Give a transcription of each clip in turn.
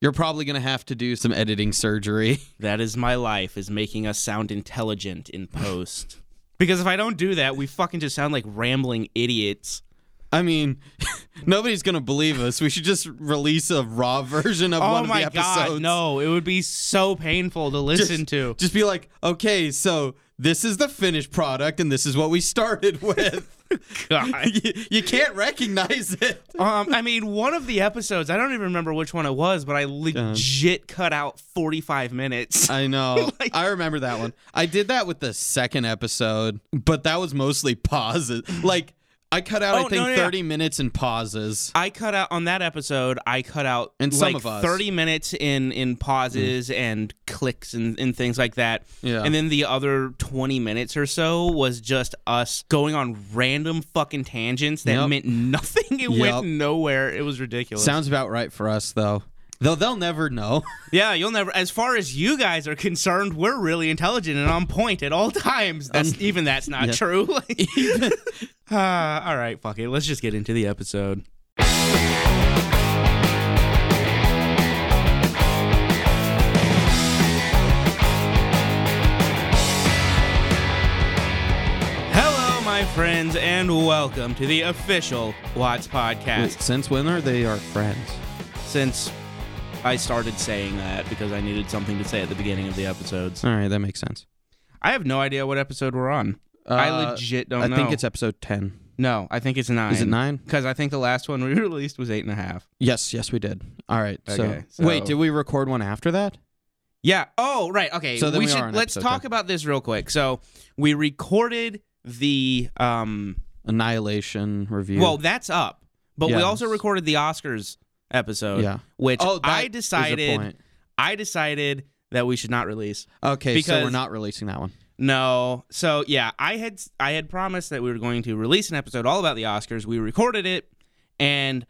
You're probably gonna have to do some editing surgery. That is my life, is making us sound intelligent in post. because if I don't do that, we fucking just sound like rambling idiots. I mean, nobody's gonna believe us. We should just release a raw version of Oh one my of the episodes. god, no! It would be so painful to listen just, to. Just be like, okay, so this is the finished product, and this is what we started with. God. you, you can't recognize it. Um, I mean, one of the episodes, I don't even remember which one it was, but I legit cut out 45 minutes. I know. Like- I remember that one. I did that with the second episode, but that was mostly pauses. Like I cut out, Oh, I think, no, yeah. thirty minutes in pauses. I cut out on that episode. I cut out And some like of us. Mm. thirty minutes in in pauses and clicks and, and things like that. Yeah. And then the other twenty minutes or so was just us going on random fucking tangents that Yep. meant nothing. It Yep. went nowhere. It was ridiculous. Sounds about right for us, though. Though they'll never know. yeah, you'll never. As far as you guys are concerned, we're really intelligent and on point at all times. That's even that's not yeah. true. Ah, all right, fuck it. Let's just get into the episode. Hello, my friends, and welcome to the official Watts podcast. Since when are they our friends? Since I started saying that because I needed something to say at the beginning of the episodes, All right, that makes sense. I have no idea what episode we're on. I Uh, legit don't I know. think it's episode ten. no. I think it's nine. Is it nine? Because I think the last one we released was eight and a half. Yes, yes, we did. All right. Okay, so, wait, did we record one after that? Yeah. Oh, right. Okay. So then we should let's talk 10. about this real quick. So we recorded the um. Annihilation review. Well, that's up, but we also recorded the Oscars episode. Yeah. Which oh, I decided. I decided that we should not release. Okay, so we're not releasing that one. No. So yeah, I had I had promised that we were going to release an episode all about the Oscars. We recorded it and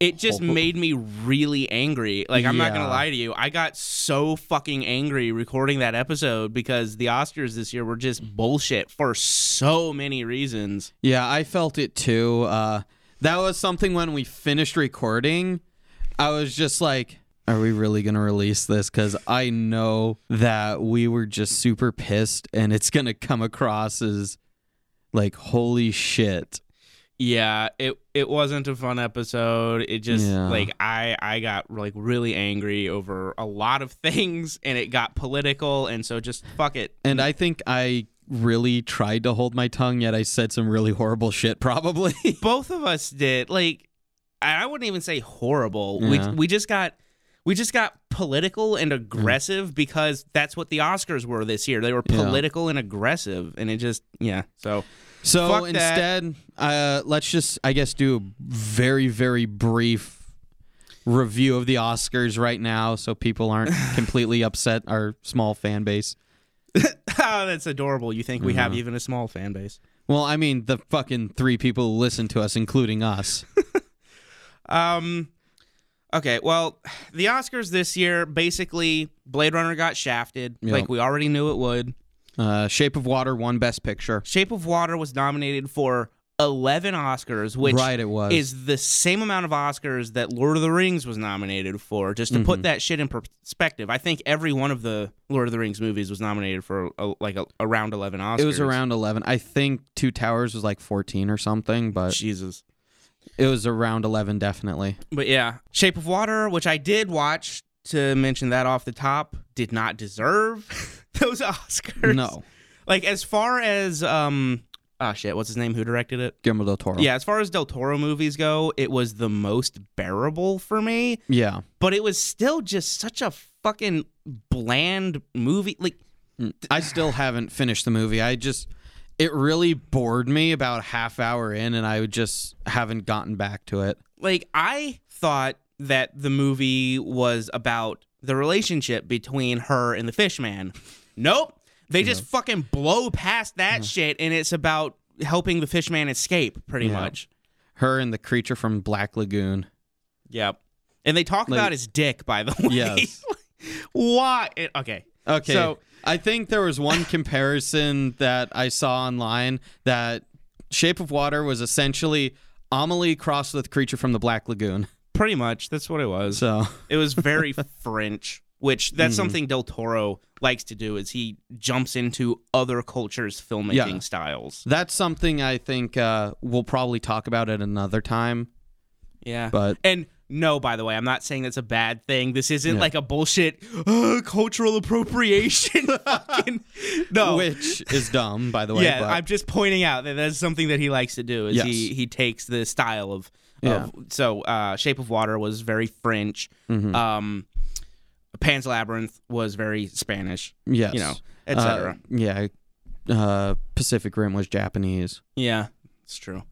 it just Oh. made me really angry. Like I'm not going to lie to you. I got so fucking angry recording that episode because the Oscars this year were just bullshit for so many reasons. Yeah, I felt it too. Uh, that was something when we finished recording. I was just like, are we really going to release this? Because I know that we were just super pissed and it's going to come across as like, holy shit. Yeah, it it wasn't a fun episode. It just Yeah. like I I got like really angry over a lot of things and it got political and so just fuck it. And I think I really tried to hold my tongue, yet I said some really horrible shit, probably. both of us did like i wouldn't even say horrible Yeah. we, we just got we just got political and mm. aggressive because that's what the oscars were this year they were Yeah. political and aggressive and it just yeah so So Fuck instead, uh, let's just, I guess, do a very, very brief review of the Oscars right now so people aren't completely upset, our small fan base. oh, that's adorable you think we have mm-hmm. even a small fan base Well, I mean, the fucking three people who listen to us, including us. um okay well the oscars this year basically blade runner got shafted Yep. like we already knew it would Uh, Shape of Water won Best Picture. shape of water was nominated for 11 oscars which right, it was. is the same amount of Oscars that Lord of the Rings was nominated for. Just to Mm-hmm. put that shit in perspective, I think every one of the Lord of the Rings movies was nominated for uh like a, around eleven Oscars. it was around 11. I think Two Towers was like 14 or something, but Jesus. It was around 11, definitely. But yeah, Shape of Water, which I did watch. To mention that off the top, did not deserve those Oscars. No. like as far as um, ah shit, what's his name? Who directed it? Guillermo del Toro. Yeah, as far as Del Toro movies go, it was the most bearable for me. Yeah. but it was still just such a fucking bland movie. Like, I still haven't finished the movie. I just it really bored me about a half hour in and I just haven't gotten back to it. like I thought that the movie was about the relationship between her and the fish man. Nope. They just fucking blow past that shit and it's about helping the fish man escape pretty Yeah. much. Her and the creature from Black Lagoon. Yep. And they talk Like- about his dick, by the way. Yes. Why? It- okay. Okay. So- I think there was one comparison that I saw online that Shape of Water was essentially Amelie crossed with Creature from the Black Lagoon. Pretty much, that's what it was. So It was very French, which that's Mhm. something Del Toro likes to do. Is he jumps into other cultures' filmmaking Yeah. styles? that's something I think uh, we'll probably talk about at another time. Yeah, But and no, by the way, I'm not saying that's a bad thing. This isn't Yeah. like a bullshit uh, cultural appropriation. fucking- no, which is dumb, by the way. yeah, but- I'm just pointing out that that's something that he likes to do. Is Yes. he he takes the style of, Yeah. of so uh, Shape of Water was very French. Mhm. Um, Pan's Labyrinth was very Spanish. yes. You know, etc. Uh, yeah. Uh, Pacific Rim was Japanese. Yeah, it's true.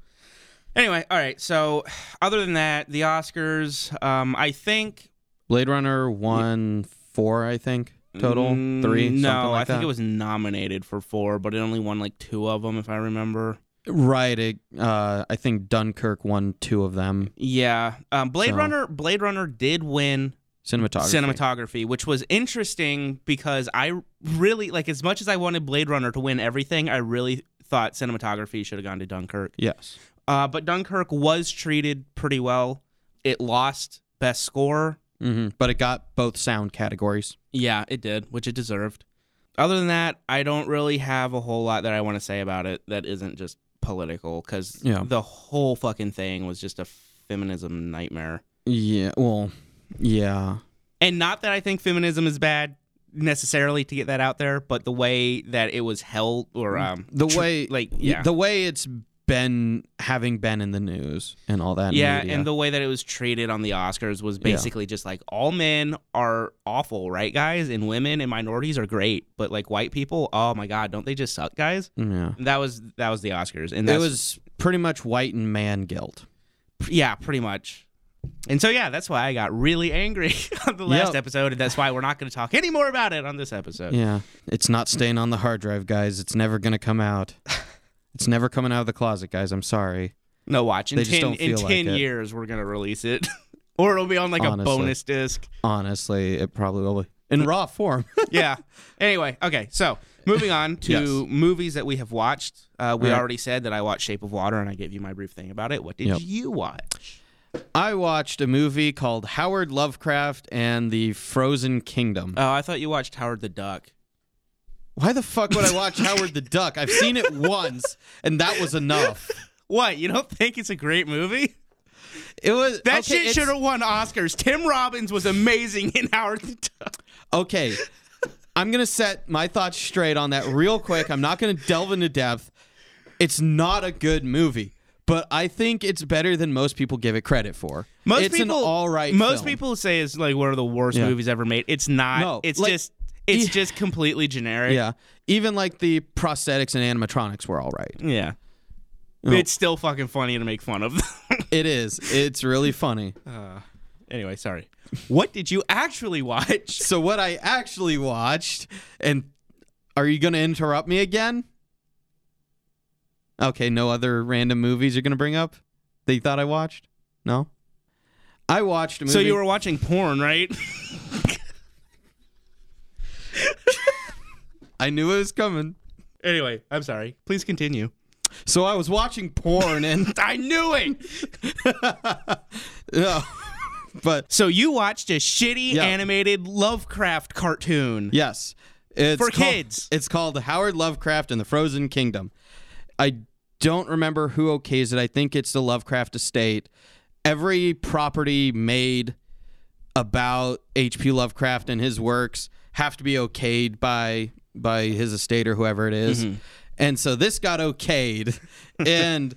Anyway, all right. So, other than that, the Oscars, um, I think Blade Runner won four, I think, total. Mm, Three? No, like I think that. it was nominated for four, but it only won like two of them, if I remember. Right. It, uh, I think Dunkirk won two of them. Yeah, um, Blade So- Runner. Blade Runner did win Cinematography. cinematography, which was interesting because I really like as much as I wanted Blade Runner to win everything. I really thought cinematography should have gone to Dunkirk. Yes. Uh, but Dunkirk was treated pretty well. It lost best score. hmm But it got both sound categories. Yeah, it did, which it deserved. Other than that, I don't really have a whole lot that I want to say about it that isn't just political because Yeah. the whole fucking thing was just a feminism nightmare. Yeah. Well, yeah. And not that I think feminism is bad necessarily to get that out there, but the way that it was held or um The way, like yeah. the way it's been having been in the news and all that. yeah, media. and the way that it was treated on the Oscars was basically just like all men are awful, right, guys? And women and minorities are great, but like white people, oh my god, don't they just suck, guys? yeah. And that was that was the Oscars, and It was pretty much white and man guilt. yeah, pretty much. And so yeah, that's why I got really angry on the last Yep. episode, and that's why we're not going to talk any more about it on this episode. Yeah. It's not staying on the hard drive, guys. It's never going to come out. It's never coming out of the closet, guys. I'm sorry. No, watch in They just ten don't in feel like ten it. years we're gonna release it, or it'll be on like Honestly. a bonus disc. Honestly, it probably will be. In raw form. yeah. Anyway, okay. So moving on to Yes. movies that we have watched. Uh, we Right. already said that I watched Shape of Water, and I gave you my brief thing about it. What did Yep. you watch? I watched a movie called Howard Lovecraft and the Frozen Kingdom. Oh, I thought you watched Howard the Duck. Why the fuck would I watch Howard the Duck? I've seen it once, and that was enough. What? You don't think it's a great movie? It was That okay, shit should have won Oscars. Tim Robbins was amazing in Howard the Duck. Okay. I'm going to set my thoughts straight on that real quick. I'm not going to delve into depth. It's not a good movie, but I think it's better than most people give it credit for. Most it's people, an all right Most film. people say it's like one of the worst Yeah. movies ever made. It's not. No, it's like- just. It's just completely generic. Yeah. Even like the prosthetics and animatronics were all right. Yeah. Oh. It's still fucking funny to make fun of. It is. It's really funny. uh, anyway, sorry. What did you actually watch? So what I actually watched and are you going to interrupt me again? Okay, no other random movies you're going to bring up that you thought I watched? No? I watched a movie So you were watching porn, right? I knew it was coming. anyway, I'm sorry. Please continue. So I was watching porn and I knew it. no. but So you watched a shitty Yeah. animated Lovecraft cartoon. yes, it's For called- kids. It's called Howard Lovecraft and the Frozen Kingdom. I don't remember who okays it. I think it's the Lovecraft estate. Every property made about H.P. Lovecraft and his works have to be okayed by by his estate or whoever it is. Mm-hmm. And so this got okayed and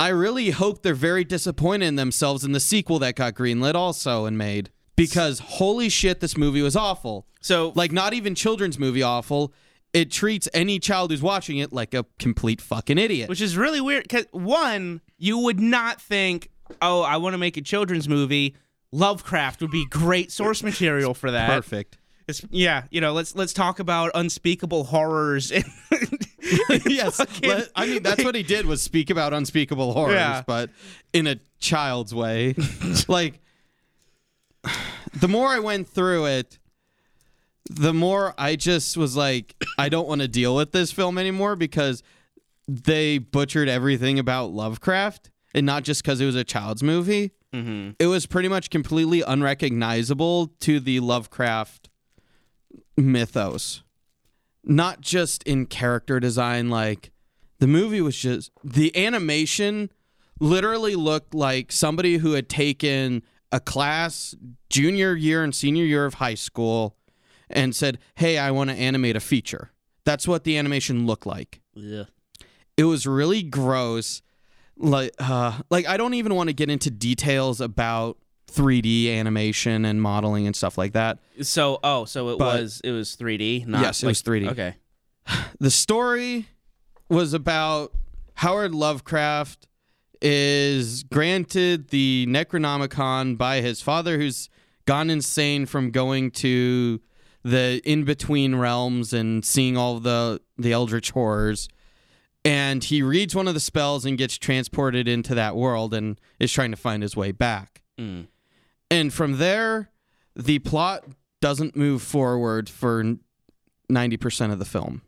I really hope they're very disappointed in themselves in the sequel that got greenlit also and made because holy shit this movie was awful. So Like not even children's movie awful. It treats any child who's watching it like a complete fucking idiot. which is really weird because one, you would not think, oh, I want to make a children's movie. Lovecraft would be great source material for that. Perfect. It's, yeah, you know, let's let's talk about unspeakable horrors. And yes. fucking- let- I mean that's what he did was speak about unspeakable horrors, Yeah. but in a child's way. like the more I went through it, the more I just was like, I don't want to deal with this film anymore because they butchered everything about Lovecraft, and not just because it was a child's movie. Mm-hmm. it was pretty much completely unrecognizable to the Lovecraft mythos. Not just in character design, like the movie was just the animation literally looked like somebody who had taken a class junior year and senior year of high school and said, Hey, I want to animate a feature. That's what the animation looked like Yeah. it was really gross like uh like i don't even want to get into details about 3d animation and modeling and stuff like that So, oh, so it But- was it was 3D. Not Yes, it was 3D. Okay. the story was about howard lovecraft is granted the necronomicon by his father who's gone insane from going to the in-between realms and seeing all the the eldritch horrors and he reads one of the spells and gets transported into that world and is trying to find his way back Mm. And from there the plot doesn't move forward for 90% of the film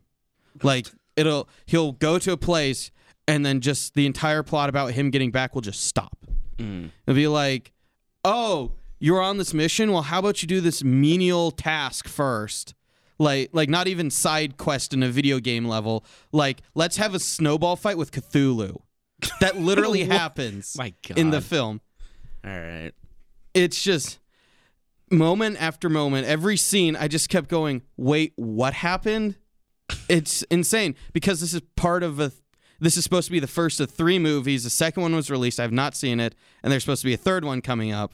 like it'll he'll go to a place and then just the entire plot about him getting back will just stop Mm. It'll be like, oh, you're on this mission. Well, how about you do this menial task first? Like, like not even side quest in a video game level. Like, let's have a snowball fight with Cthulhu. That literally happens My in the film. All right. It's just moment after moment, every scene. I just kept going. Wait, what happened? It's insane because this is part of a. This is supposed to be the first of three movies. The second one was released. I've not seen it, and there's supposed to be a third one coming up.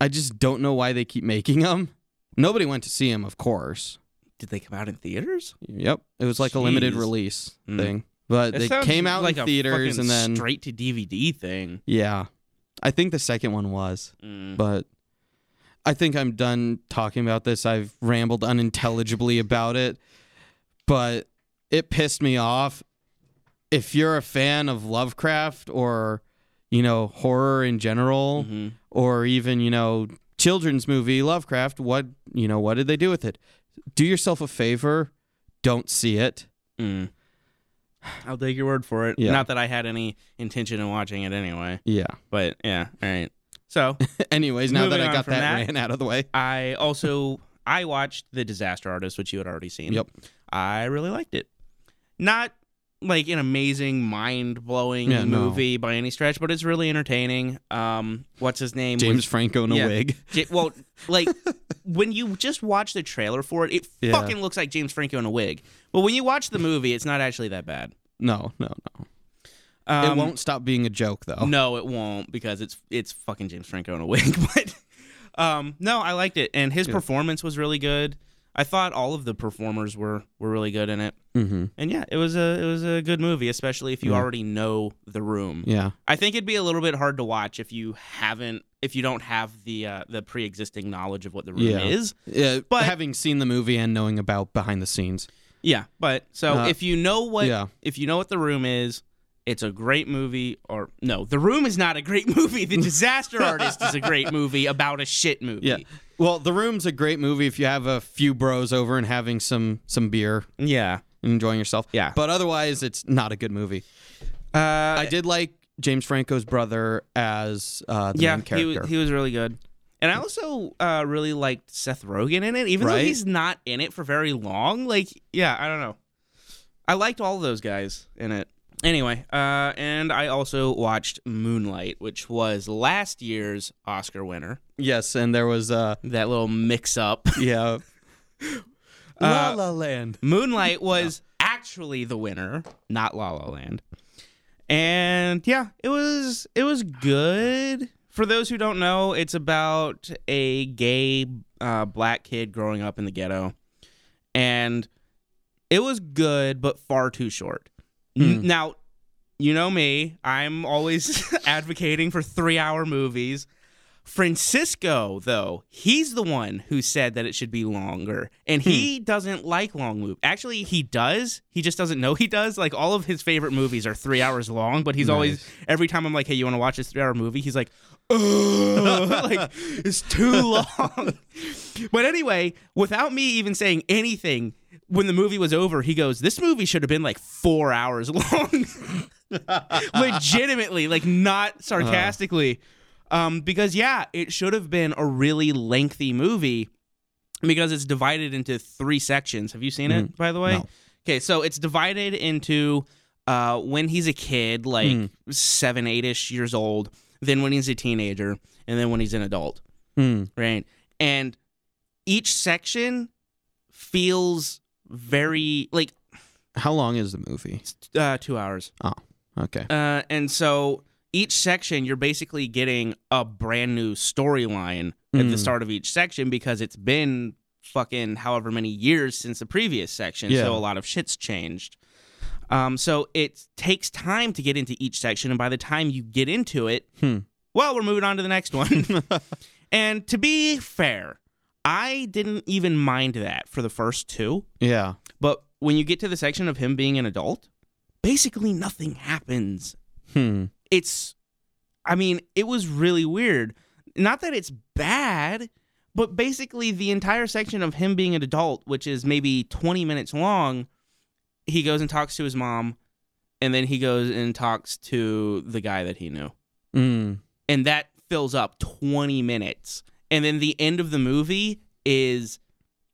I just don't know why they keep making them. Nobody went to see them, of course. Did they come out in theaters? Yep, it was like a limited release Mm. thing, but It they came out like in theaters fucking and then straight to DVD thing. yeah, I think the second one was. Mm. but I think I'm done talking about this. I've rambled unintelligibly about it, but it pissed me off. If you're a fan of Lovecraft or, you know, horror in general, Mhm. or even, you know, children's movie Lovecraft, what, you know, what did they do with it? Do yourself a favor, don't see it. Mm. I'll take your word for it. Yeah. Not that I had any intention in watching it anyway, Yeah. but yeah. All right. So Anyways, now that I got that, that- out of the way. I also I watched The Disaster Artist, which you had already seen. Yep. I really liked it. Not like an amazing, mind blowing Yeah, no. movie by any stretch, but it's really entertaining. Um, what's his name? James Was- Franco in a yeah. wig. J- well, like when you just watch the trailer for it, it Yeah. fucking looks like James Franco in a wig. But when you watch the movie, it's not actually that bad. No, no, no. Um, it won't stop being a joke, though. No, it won't because it's it's fucking James Franco in a wig. But um, no, I liked it, and his performance was really good. I thought all of the performers were were really good in it, Mm-hmm. and yeah, it was a it was a good movie, especially if you Yeah. already know the room. Yeah. I think it'd be a little bit hard to watch if you haven't if you don't have the uh, the pre existing knowledge of what the room Yeah. is. Yeah, But- having seen the movie and knowing about behind the scenes. Yeah, but so Uh, if you know what yeah. if you know what the room is, it's a great movie. Or no, the room is not a great movie. The Disaster Artist is a great movie about a shit movie. Yeah. Well, The Room's a great movie if you have a few bros over and having some some beer yeah. and enjoying yourself. Yeah. But otherwise, it's not a good movie. Uh, I did like James Franco's brother as uh, the yeah, main he character. was, he was really good. And I also uh, really liked Seth Rogen in it, even though he's not in it for very long. Like, yeah, I don't know. I liked all of those guys in it. Anyway, uh, and I also watched Moonlight, which was last year's Oscar winner. yes, and there was uh That little mix up. yeah. La La Land. Moonlight was actually the winner, not La La Land. And yeah, it was it was good. For those who don't know, it's about a gay uh, black kid growing up in the ghetto, and it was good, but far too short. Hmm. Now, you know me; I'm always advocating for three-hour movies. Francisco, though, he's the one who said that it should be longer. And he doesn't like long movies. Actually, he does. He just doesn't know he does. Like, all of his favorite movies are three hours long, but he's always, every time I'm like, hey, you want to watch this three hour movie? He's like, Ugh. like, it's too long. but anyway, without me even saying anything, when the movie was over, he goes, this movie should have been like four hours long. Legitimately, like, not sarcastically. Um, because yeah, it should have been a really lengthy movie because it's divided into three sections. Have you seen it, by the way? No. Okay, so it's divided into uh, when he's a kid, like Hmm. seven, eight ish years old, then when he's a teenager, and then when he's an adult, Hmm. right? And each section feels very like How long is the movie? uh, two hours. Oh, okay. Uh, and so each section, you're basically getting a brand new storyline at the Mm. start of each section because it's been fucking however many years since the previous section. Yeah. So a lot of shit's changed. Um, so it takes time to get into each section, and by the time you get into it, Hmm. well, we're moving on to the next one. and to be fair, I didn't even mind that for the first two. Yeah. But when you get to the section of him being an adult, basically nothing happens. Hmm. It's, I mean, it was really weird. Not that it's bad, but basically the entire section of him being an adult, which is maybe 20 minutes long, he goes and talks to his mom, and then he goes and talks to the guy that he knew. Hmm. And that fills up 20 minutes. And then the end of the movie is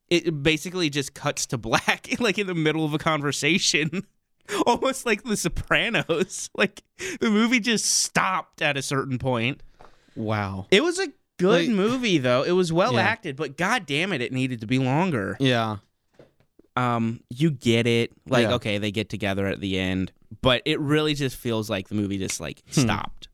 it basically just cuts to black like in the middle of a conversation almost like the sopranos like the movie just stopped at a certain point Wow. it was a good Like- movie though it was well Yeah. acted but god damn it it needed to be longer Yeah. um you get it like Yeah. okay they get together at the end but it really just feels like the movie just like Hmm. stopped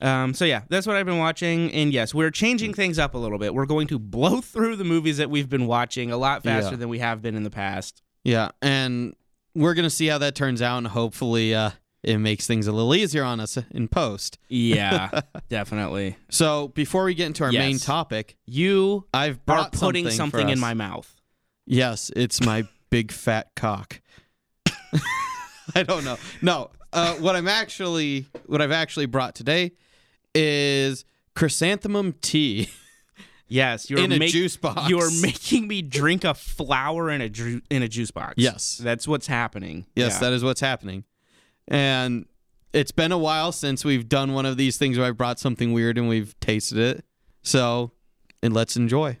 um so yeah that's what i've been watching and yes we're changing things up a little bit we're going to blow through the movies that we've been watching a lot faster Yeah. than we have been in the past Yeah. And we're gonna see how that turns out, and hopefully, uh, it makes things a little easier on us in post. yeah definitely So before we get into our main topic, you I've are brought putting something, something, for in us. my mouth Yes, it's my big fat cock. I don't know. No, uh, what I'm actually, what I've actually brought today is chrysanthemum tea yes you're in a make- juice box. you're making me drink a flower in a ju- in a juice box Yes. that's what's happening Yes, Yeah. that is what's happening. And it's been a while since we've done one of these things where I brought something weird and we've tasted it. So, and let's enjoy.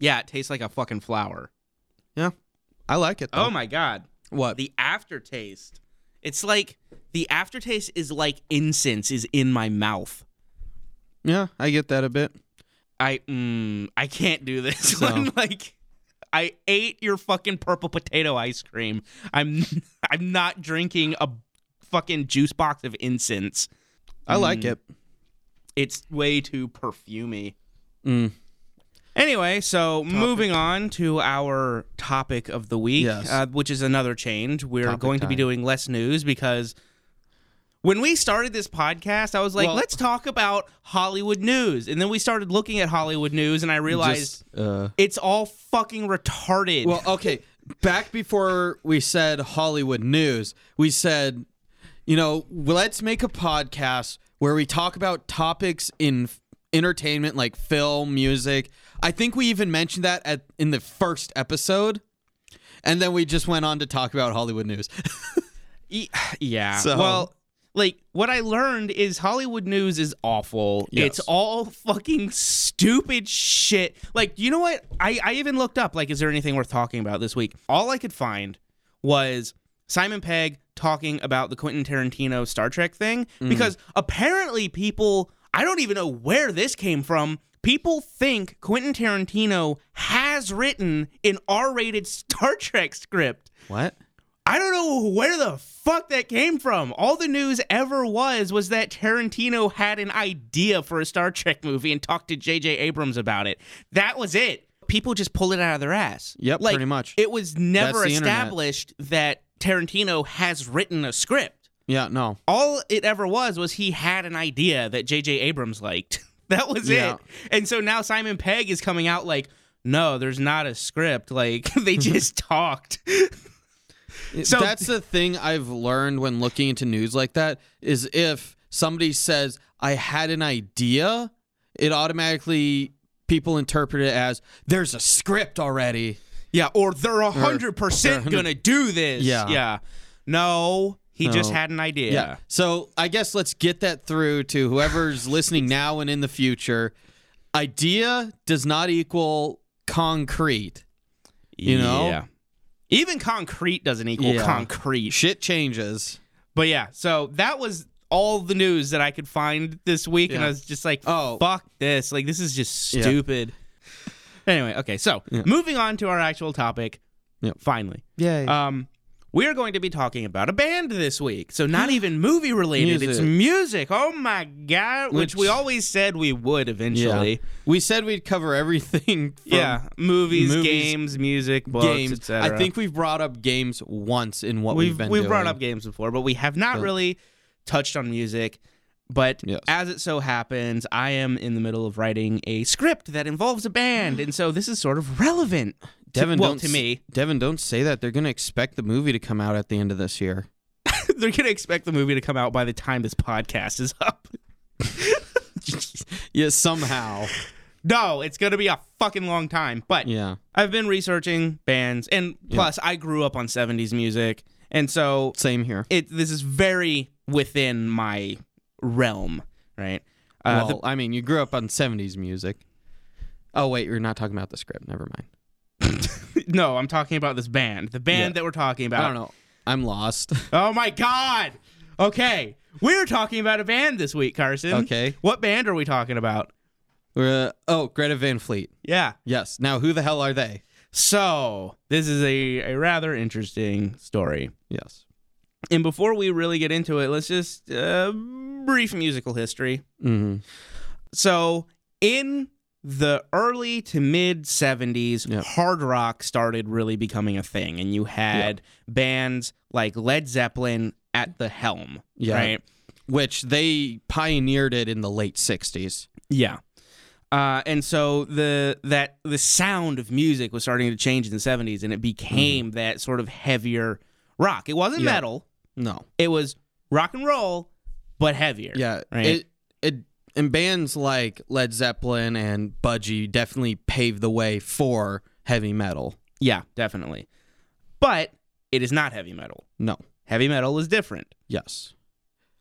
yeah it tastes like a fucking flower Yeah, I like it. Though. Oh my god. what? The aftertaste. It's like the aftertaste is like incense is in my mouth. yeah, I get that a bit. I mm, I can't do this one. Like I ate your fucking purple potato ice cream. I'm I'm not drinking a fucking juice box of incense. I like Mm. it. It's way too perfumey. Mm. Anyway, so moving on to our topic of the week, Yes. uh, which is another change. We're Topic going to be doing less news because when we started this podcast, I was like, Well- let's talk about Hollywood news. And then we started looking at Hollywood news, and I realized Just, uh, it's all fucking retarded. Well, okay. Back before we said Hollywood news, we said, you know, let's make a podcast where we talk about topics in entertainment like film, music. I think we even mentioned that at in the first episode. And then we just went on to talk about Hollywood news. Yeah. So- Well, like what I learned is Hollywood news is awful. Yes. It's all fucking stupid shit. Like, you know what? I I even looked up like is there anything worth talking about this week? All I could find was Simon Pegg talking about the Quentin Tarantino Star Trek thing mm-hmm. because apparently people I don't even know where this came from. People think Quentin Tarantino has written an R-rated Star Trek script. what? I don't know where the fuck that came from. All the news ever was was that Tarantino had an idea for a Star Trek movie and talked to J.J. Abrams about it. That was it. People just pulled it out of their ass. Yep, like, pretty much. It was never the internet. established that Tarantino has written a script. Yeah, no. All it ever was was he had an idea that J.J. Abrams liked. that was Yeah. it. And so now Simon Pegg is coming out like, no, there's not a script. Like they just talked. So- that's the thing I've learned when looking into news like that is if somebody says I had an idea, it automatically people interpret it as there's a script already. Yeah, or they're a 100% gonna do this. Yeah. yeah. No, he He just had an idea. Yeah. So I guess let's get that through to whoever's listening now and in the future. Idea does not equal concrete. You know? Yeah. Even concrete doesn't equal Yeah. concrete. Shit changes. But yeah, so that was all the news that I could find this week, and I was just like, Oh. fuck this. Like, this is just Yeah. stupid. Anyway, okay, so Yeah. moving on to our actual topic. Finally. Yay. Um, we're going to be talking about a band this week. So not even movie related. It's Music. music. Oh my god, which, Which- we always said we would eventually. we said we'd cover everything from Yeah, movies, movies, games, music, books, games. etc. I think we've brought up games once in what we've, we've been we've brought up games before, but we have not Yeah. really touched on music. But Yes. as it so happens, I am in the middle of writing a script that involves a band, and so this is sort of relevant. To- Devin, well, don't to me, Devin, don't say that. They're going to expect the movie to come out at the end of this year. they're gonna expect the movie to come out by the time this podcast is up. yeah, somehow. No, it's gonna be a fucking long time. But Yeah. I've been researching bands, and plus, I grew up on '70s music, and so Same here. it this is very within my realm, right? Uh, well, I mean, you grew up on 70s music. Oh, wait, you're not talking about the script. Never mind. no, I'm talking about this band, the band Yeah. that we're talking about. I don't know. I'm lost. Oh my god! Okay, we're talking about a band this week, Carson. Okay. what band are we talking about? We're, uh, oh, Greta Van Fleet. Yeah. Yes. Now, who the hell are they? So this is a, a rather interesting story. Yes. And before we really get into it, let's just uh, brief musical history. hmm So, in the early to mid 70s, Yep. hard rock started really becoming a thing. And you had bands like Led Zeppelin at the helm. Yeah. Right? Which they pioneered it in the late 60s. Yeah. Uh, and so the that the sound of music was starting to change in the 70s and it became that sort of heavier rock. It wasn't Mm-hmm. Metal. No. It was rock and roll but heavier. Yeah. Right. It, it, and bands like Led Zeppelin and Budgie definitely paved the way for heavy metal. yeah, definitely. But it is not heavy metal. No. Heavy metal is different. Yes.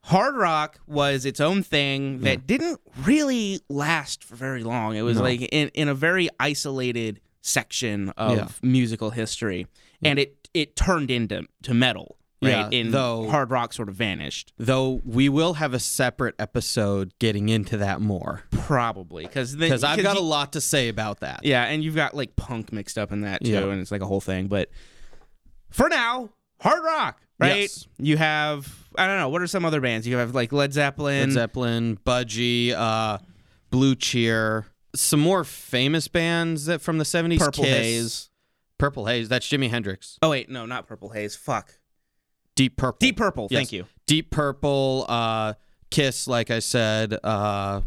hard rock was its own thing mm. that Yeah. didn't really last for very long. It was No. like in, in a very isolated section of Yeah. musical history, and it it turned into to metal. Right, Yeah, in though- hard rock sort of vanished, Though we will have a separate episode getting into that more. probably because Because I've got a lot to say about that. yeah, and you've got like punk mixed up in that too, Yeah. and it's like a whole thing. But for now, hard rock, right? Yes. You have I don't know what are some other bands you have like Led Zeppelin, Led Zeppelin, Budgie, uh, Blue Cheer, some more famous bands that from the 70s. Purple Kiss. Haze. Purple Haze. That's Jimi Hendrix. Oh wait, no, not Purple Haze. Fuck. Deep Purple. Deep Purple. Yes. Thank you. Deep Purple, uh, Kiss, like I said, uh,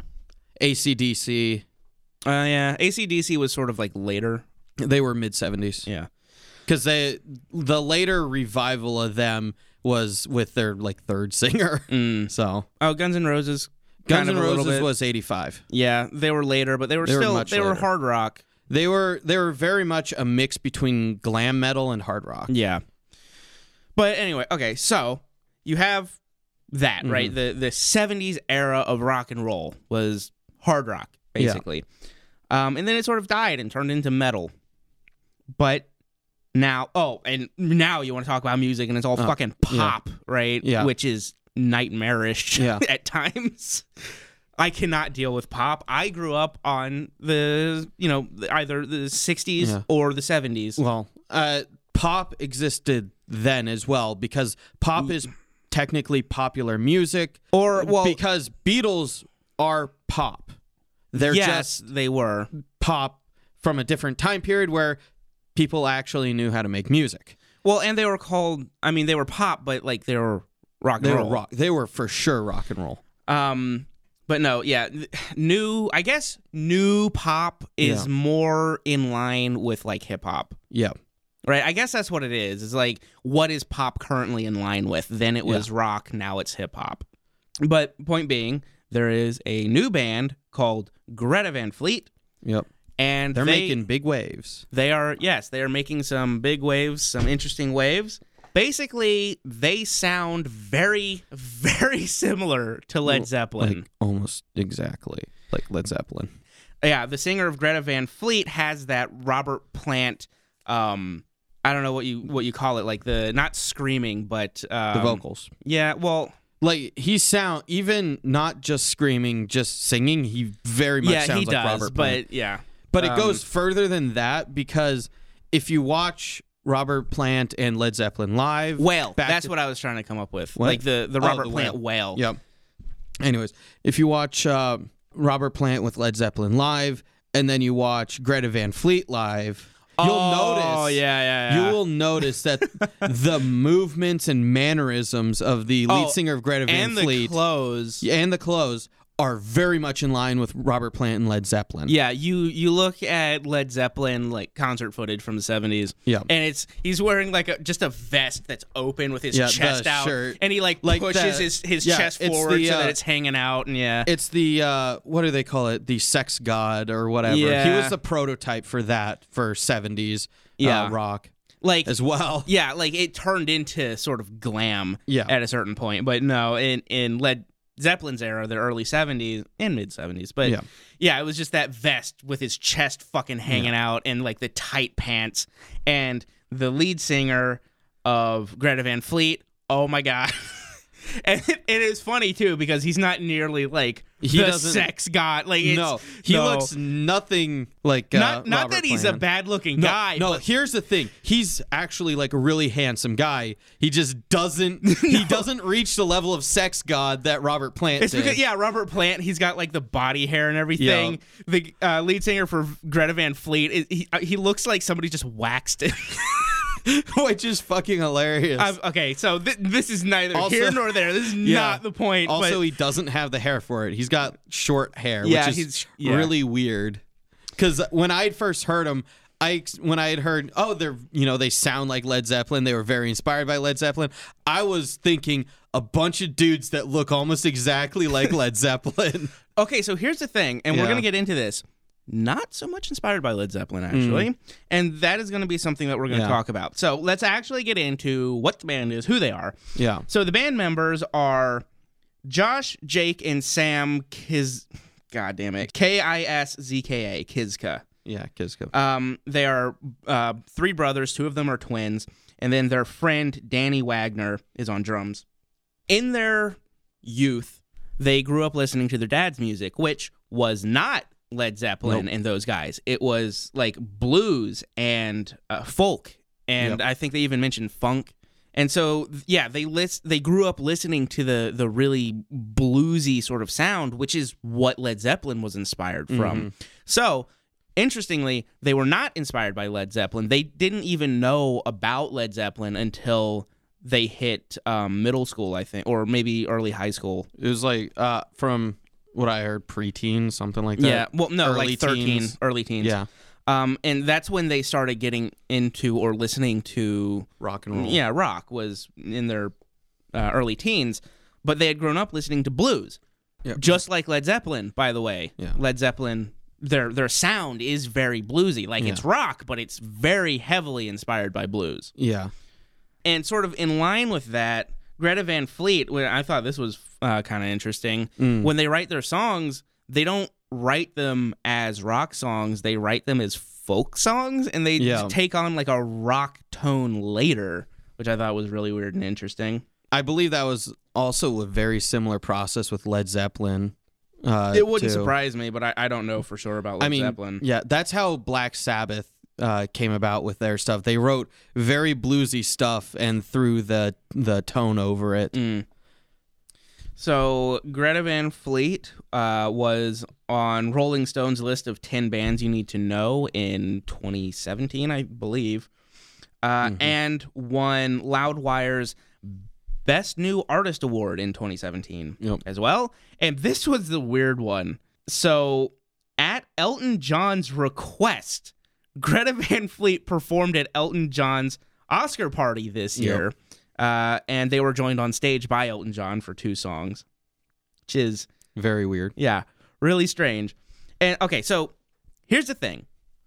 ACDC. Uh, yeah, ACDC was sort of like later. They were mid 70s. Yeah. Because they the later revival of them was with their like third singer. Mm. So Oh, Guns N' Roses. Guns N' of a little Roses was 85. Yeah, they were later, but they were They were still much they were hard rock. They were they were very much a mix between glam metal and hard rock. Yeah. But anyway, okay, so you have that, Mm-hmm. right? The the 70s era of rock and roll was hard rock, Yeah. basically. Um, and then it sort of died and turned into metal. But now, oh, and now you want to talk about music and it's all Oh, fucking yeah. pop, right? Yeah. Which is nightmarish Yeah. at times. I cannot deal with pop. I grew up on the, you know, either the 60s Yeah. or the 70s. Well, uh, pop existed then as well because pop is technically popular music. Or, well, because Beatles are pop. They're yes, just they were. pop from a different time period where people actually knew how to make music. Well, and they were called. I mean, they were pop, but like they were rock and They were rock. They were for sure rock and roll. Um, but no, yeah, new. I guess new pop is Yeah. more in line with like hip hop, Yeah. Right? I guess that's what it is. It's like what is pop currently in line with? Then it was rock. Now it's hip hop. But point being, there is a new band called Greta Van Fleet, Yep. and They're they, making big waves. They are yes, they are making some big waves, some interesting waves, Basically, they sound very, very similar to Led Zeppelin. Like almost exactly like Led Zeppelin. yeah, the singer of Greta Van Fleet has that Robert Plant. Um, I don't know what you what you call it, like the not screaming, but um, The vocals. Yeah, well, Like he sound even not just screaming, just singing. He very much yeah, sounds he like does, Robert Plant. but yeah, But it Um, goes further than that because if you watch Robert Plant and Led Zeppelin live, wail. That's to- what I was trying to come up with, What? like the the Oh, Robert the Plant wail. wail. Yep. Anyways, if you watch uh, Robert Plant with Led Zeppelin live, and then you watch Greta Van Fleet live, you'll oh, notice. yeah, yeah, yeah. You will notice that the movements and mannerisms of the lead Oh, singer of Greta Van Fleet. and the Fleet clothes. and the clothes are very much in line with Robert Plant and Led Zeppelin. Yeah, you you look at Led Zeppelin like concert footage from the seventies. Yeah. and it's he's wearing like a, just a vest that's open with his Yeah, chest out, shirt. and he like, Like pushes the- his his yeah, chest forward the, so uh, that it's hanging out, and yeah, It's the uh, what do they call it? The sex god or whatever. Yeah. He was the prototype for that for seventies Yeah. uh, rock like as well. yeah, like it turned into sort of glam Yeah. at a certain point, but no, in in Led Zeppelin's era, the early seventies and mid seventies, but Yeah. yeah. it was just that vest with his chest fucking hanging out and like the tight pants, and the lead singer of Greta Van Fleet. Oh my god. And it, it is funny too because he's not nearly like He the doesn't- sex god. Like no, he no. looks nothing like uh, not not that he's a bad looking No, guy. no. but Here's the thing: he's actually like a really handsome guy. He just doesn't. He doesn't reach the level of sex god that Robert Plant It's did. because yeah, Robert Plant. He's got like the body hair and everything. The uh, lead singer for Greta Van Fleet, he uh, he looks like somebody just waxed it. which is fucking hilarious. I've- okay, so th- this is neither Also- here nor there. This is Yeah. not the point. also, he doesn't have the hair for it. He's got short hair, Yeah, which is he's- yeah. really weird. Because when I had first heard him, I ex- when I had heard, oh, they're you know they sound like Led Zeppelin. They were very inspired by Led Zeppelin. I was thinking a bunch of dudes that look almost exactly like Led Zeppelin. okay, so here's the thing, and we're Yeah. gonna get into this. Not so much inspired by Led Zeppelin, actually, and that is going to be something that we're going to Mm. Yeah. talk about. So let's actually get into what the band is, who they are. yeah, So the band members are Josh, Jake, and Sam Kiz. God damn it, K I S Z K A Kiszka. yeah, Kiszka. Um, they are uh, three brothers. Two of them are twins, and then their friend Danny Wagner is on drums. In their youth, they grew up listening to their dad's music, which was not Led Zeppelin and those guys. It was like blues and uh, folk, and Yep. I think they even mentioned funk. And so, yeah, they list. They grew up listening to the the really bluesy sort of sound, which is what Led Zeppelin was inspired from. So, interestingly, they were not inspired by Led Zeppelin. They didn't even know about Led Zeppelin until they hit um, middle school, I think, or maybe early high school. It was like uh, from what I heard, preteen, something like that. yeah, well, no, Early like thirteen, teens. early teens. yeah, Um, and that's when they started getting into or listening to rock and roll. yeah rock was in their uh, early teens, but they had grown up listening to blues, Yep. just like Led Zeppelin. By the way, Yeah. Led Zeppelin. Their their sound is very bluesy, like it's rock, but it's very heavily inspired by blues. yeah, And sort of in line with that, Greta Van Fleet. When I thought this was uh, kind of interesting, Mm. when they write their songs, they don't write them as rock songs. They write them as folk songs, and they Yeah. take on like a rock tone later, which I thought was really weird and interesting. I believe that was also a very similar process with Led Zeppelin. Uh, It wouldn't too. surprise me, but I, I don't know for sure about Led I mean, Zeppelin. yeah, that's how Black Sabbath uh, came about with their stuff. They wrote very bluesy stuff and threw the the tone over it. Mm. So Greta Van Fleet uh, was on Rolling Stone's list of ten bands you need to know in 2017, I believe, uh, and won Loudwire's Best New Artist Award in 2017 Yep. as well. And this was the weird one. So at Elton John's request, Greta Van Fleet performed at Elton John's Oscar party this Yep. Uh, and they were joined on stage by Elton John for two songs, which is, Very weird. yeah, really strange. And okay, so here's the thing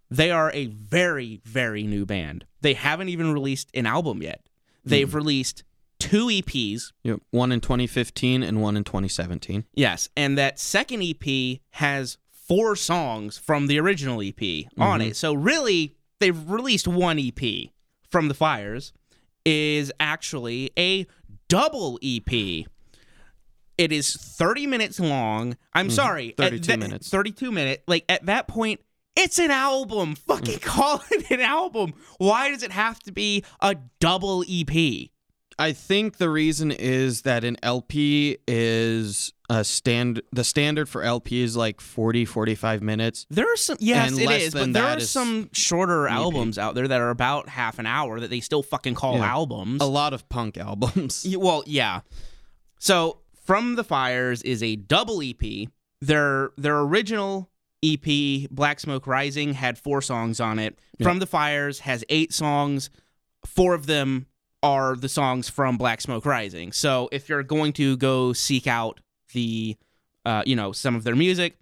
they are a very, very new band. They haven't even released an album yet. they've released two EPs. Yep. One in 2015 and one in 2017. Yes, and that second EP has four songs from the original EP on it. So really, they've released one EP from the Fires is actually a double EP. It is 30 minutes long. I'm mm-hmm. sorry, at 32 minutes. 32 minute. Like at that point, it's an album. Mm. Fucking call it an album. Why does it have to be a double EP? I think the reason is that an LP is a stand. The standard for LP is like 40, 45 minutes. There are some, yes, And it but there are some shorter albums out there that are about half an hour that they still fucking call Yeah. albums. A lot of punk albums. Well, yeah. So, From the Fires is a double EP. Their their original EP, Black Smoke Rising, had four songs on it. From the Fires has eight songs. Four of them are the songs from Black Smoke Rising. So, if you're going to go seek out the, uh, you know, some of their music,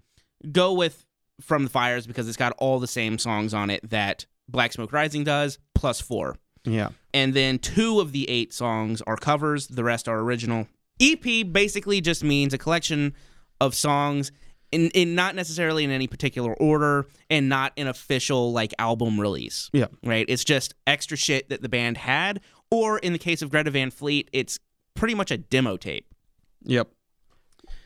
go with From the Fires because it's got all the same songs on it that Black Smoke Rising does, plus four Yeah. and then two of the eight songs are covers the rest are original ep basically just means a collection of songs in, in not necessarily in any particular order and not an official like album release Yeah. right it's just extra shit that the band had or in the case of greta van fleet it's pretty much a demo tape Yep.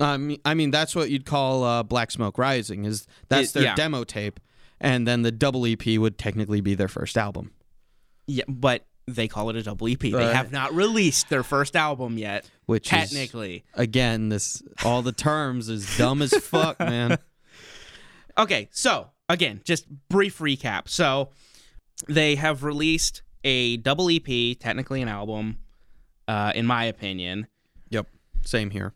Um, I mean, that's what you'd call uh, Black Smoke Rising. Is that's It- their yeah. demo tape, and then the double EP would technically be their first album. yeah but they call it a double ep they have not released their first album yet Which is technically again, this all the terms is dumb as fuck, man. Okay, so again, just brief recap. So they have released a double EP, technically an album, uh, in my opinion. Yep. Same here.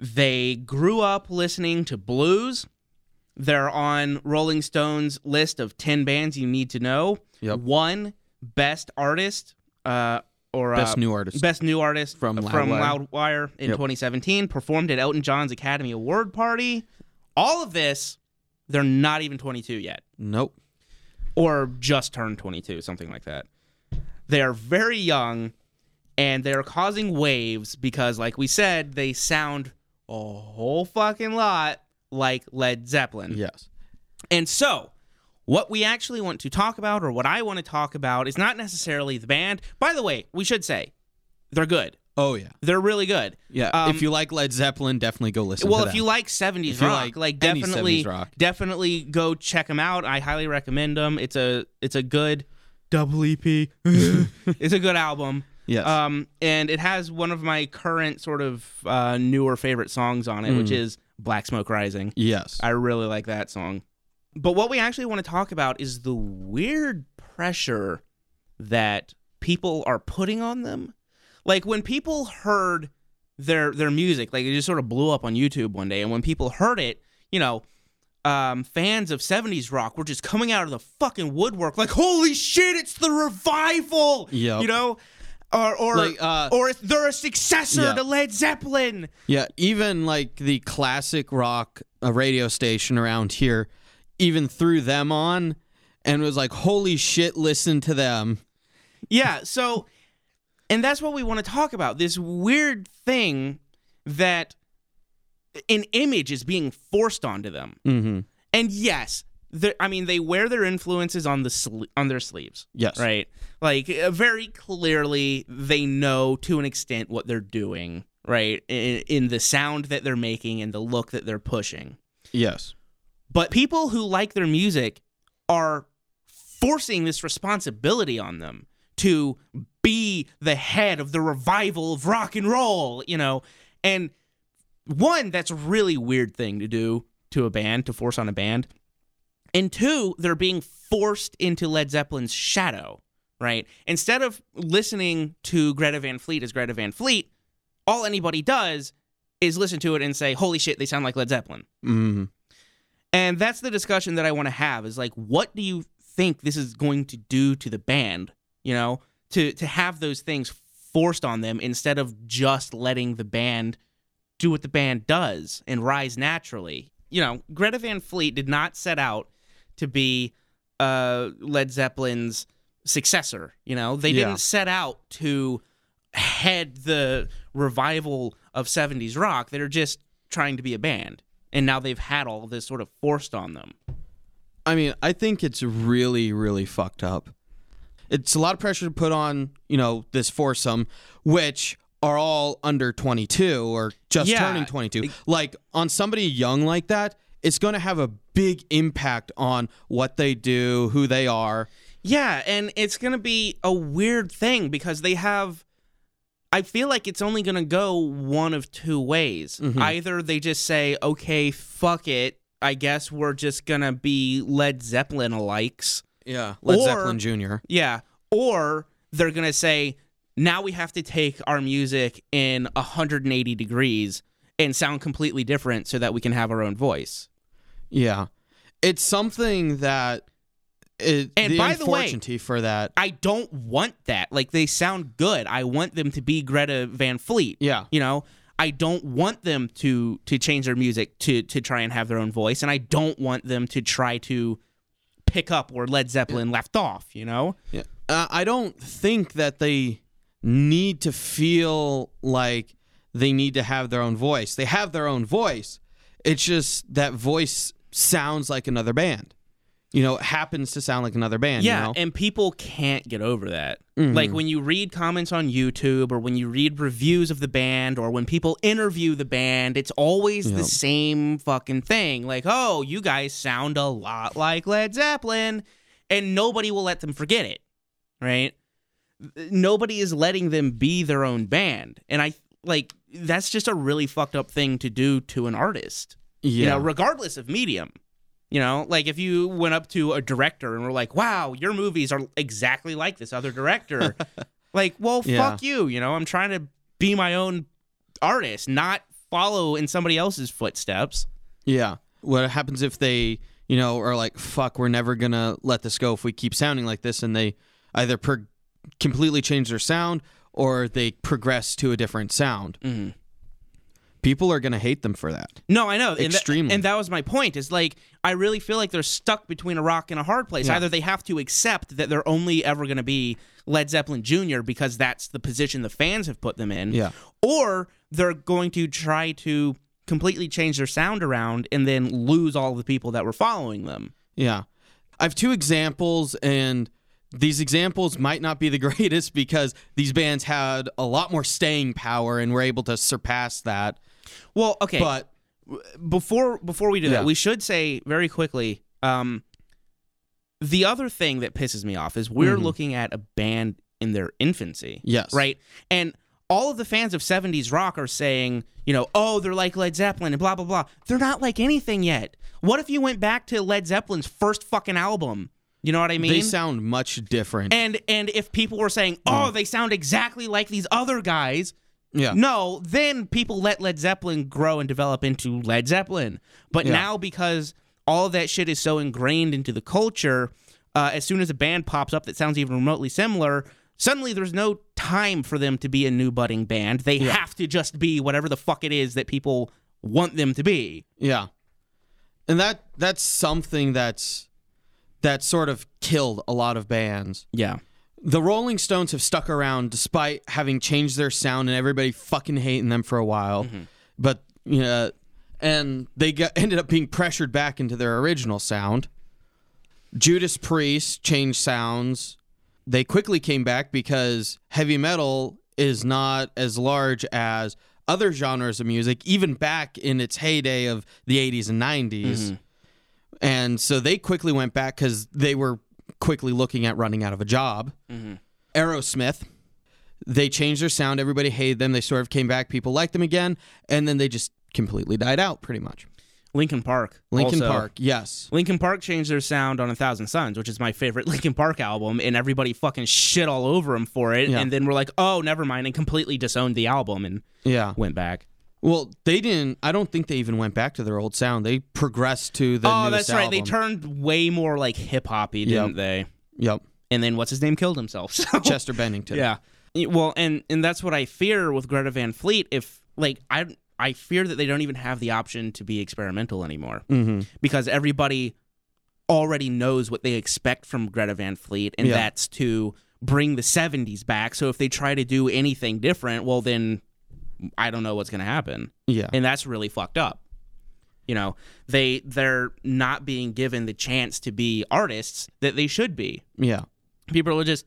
They grew up listening to blues. They're on Rolling Stone's list of 10 bands you need to know. Yep. One, best artist, uh, or Best uh, new artist. Best new artist From from Loudwire. Loudwire in Yep. 2017. Performed at Elton John's Academy Award party. All of this, they're not even 22 yet, Nope. or just turned 22, something like that. They are very young, and they're causing waves because, like we said, they sound a whole fucking lot like Led Zeppelin. Yes. And so, what we actually want to talk about, or what I want to talk about, is not necessarily the band. By the way, we should say they're good. Oh yeah. They're really good. Yeah. Um, if you like Led Zeppelin, definitely go listen. Well, if you like 70s If you rock, like like, definitely 70s rock. definitely go check them out. I highly recommend them. It's a it's a good double EP. it's a good album. Yes. Um, and it has one of my current sort of uh, newer favorite songs on it, Mm. which is Black Smoke Rising. yes. I really like that song. But what we actually want to talk about is the weird pressure that people are putting on them. Like when people heard their their music, like it just sort of blew up on YouTube one day, and when people heard it, you know, um, fans of 70s rock were just coming out of the fucking woodwork like, holy shit, it's the revival! Yep. You know? Or or Like, uh, or they're a successor Yeah. to Led Zeppelin. Yeah, even like the classic rock uh, radio station around here, even threw them on and was like, holy shit, listen to them. Yeah, so and that's what we want to talk about. This weird thing that an image is being forced onto them. Mm-hmm. And yes, I mean they wear their influences on the sle- on their sleeves, Yes. right? Like uh, very clearly they know to an extent what they're doing, right? In, in the sound that they're making and the look that they're pushing. Yes. But people who like their music are forcing this responsibility on them to be the head of the revival of rock and roll, you know? And one, that's a really weird thing to do to a band, to force on a band. And two, they're being forced into Led Zeppelin's shadow, right? Instead of listening to Greta Van Fleet as Greta Van Fleet, all anybody does is listen to it and say, holy shit, they sound like Led Zeppelin. Mm-hmm. And that's the discussion that I want to have is like what do you think this is going to do to the band, you know, to to have those things forced on them instead of just letting the band do what the band does and rise naturally. You know, Greta Van Fleet did not set out to be uh Led Zeppelin's successor, you know. They Yeah. didn't set out to head the revival of 70s rock. They're just trying to be a band. And now they've had all this sort of forced on them. I mean, I think it's really, really fucked up. It's a lot of pressure to put on, you know, this foursome, which are all under 22 or just Yeah. turning 22. Like on somebody young like that, it's going to have a big impact on what they do, who they are. Yeah, and it's going to be a weird thing because they have I feel like it's only going to go one of two ways. Mm-hmm. Either they just say, "Okay, fuck it. I guess we're just going to be Led Zeppelin alikes." Yeah, Led Or- Zeppelin Jr. Yeah, or they're going to say, "Now we have to take our music in 180 degrees and sound completely different so that we can have our own voice." Yeah, it's something that. It, And the by the way- for that. I don't want that. Like they sound good. I want them to be Greta Van Fleet. Yeah. You know, I don't want them to to change their music to to try and have their own voice, and I don't want them to try to pick up where Led Zeppelin left off. You know. Yeah. Uh, I don't think that they need to feel like they need to have their own voice. They have their own voice. It's just that voice sounds like another band. You know, it happens to sound like another band. Yeah, You know? and people can't get over that. Mm-hmm. Like when you read comments on YouTube or when you read reviews of the band or when people interview the band, it's always Yeah. the same fucking thing. Like, "Oh, you guys sound a lot like Led Zeppelin." And nobody will let them forget it. Right? Nobody is letting them be their own band. And I like that's just a really fucked up thing to do to an artist yeah. you know, regardless of medium. You know, like if you went up to a director and were like, "Wow, your movies are exactly like this other director," like, well, Yeah. fuck you. You know, I'm trying to be my own artist, not follow in somebody else's footsteps. yeah. What happens if they, you know, are like, fuck, we're never going to let this go if we keep sounding like this? And they either pro- completely change their sound or they progress to a different sound. Mhm. People are going to hate them for that. No, I know. And tha- Extremely. and that was my point. Is like I really feel like they're stuck between a rock and a hard place. Yeah. Either they have to accept that they're only ever going to be Led Zeppelin Jr. because that's the position the fans have put them in. Yeah. Or they're going to try to completely change their sound around and then lose all the people that were following them. Yeah. I have two examples, and these examples might not be the greatest because these bands had a lot more staying power and were able to surpass that. Well, okay. But before before we do Yeah. that, we should say very quickly. Um, the other thing that pisses me off is we're looking at a band in their infancy. Mm-hmm. Yes. Right. And all of the fans of 70s rock are saying, you know, oh, they're like Led Zeppelin and blah blah blah. They're not like anything yet. What if you went back to Led Zeppelin's first fucking album? You know what I mean? they sound much different. and and if people were saying, "Oh, they sound exactly like these other guys," yeah. no, then people let Led Zeppelin grow and develop into Led Zeppelin. But Yeah. now because all that shit is so ingrained into the culture, uh, as soon as a band pops up that sounds even remotely similar, suddenly there's no time for them to be a new budding band. They have to just be whatever the fuck it is that people want them to be. Yeah. And that that's something that's that sort of killed a lot of bands. Yeah. The Rolling Stones have stuck around despite having changed their sound and everybody fucking hating them for a while. Mm-hmm. But you know, and they got ended up being pressured back into their original sound. Judas Priest changed sounds. They quickly came back because heavy metal is not as large as other genres of music, even back in its heyday of the 80s and 90s. And so they quickly went back because they were quickly looking at running out of a job. Mm-hmm. Aerosmith, they changed their sound. Everybody hated them. They sort of came back. People liked them again. And then they just completely died out, pretty much. Linkin Park. Linkin also. Park, yes. Linkin Park changed their sound on A Thousand Suns, which is my favorite Linkin Park album, and everybody fucking shit all over them for it. Yeah. And then we're like, oh, never mind, and completely disowned the album and Yeah. went back. Well, they didn't. I don't think they even went back to their old sound. They progressed to the oh, that's right. They turned way more like hip hoppy, didn't Yep. they? Yep. And then what's his name killed himself. So. Chester Bennington. Yeah. Well, and and that's what I fear with Greta Van Fleet. If like I I fear that they don't even have the option to be experimental anymore Mm-hmm. because everybody already knows what they expect from Greta Van Fleet, and Yeah. that's to bring the 70s back. So if they try to do anything different, well, then I don't know what's going to happen. Yeah. And that's really fucked up. You know, they they're not being given the chance to be artists that they should be. yeah. People are just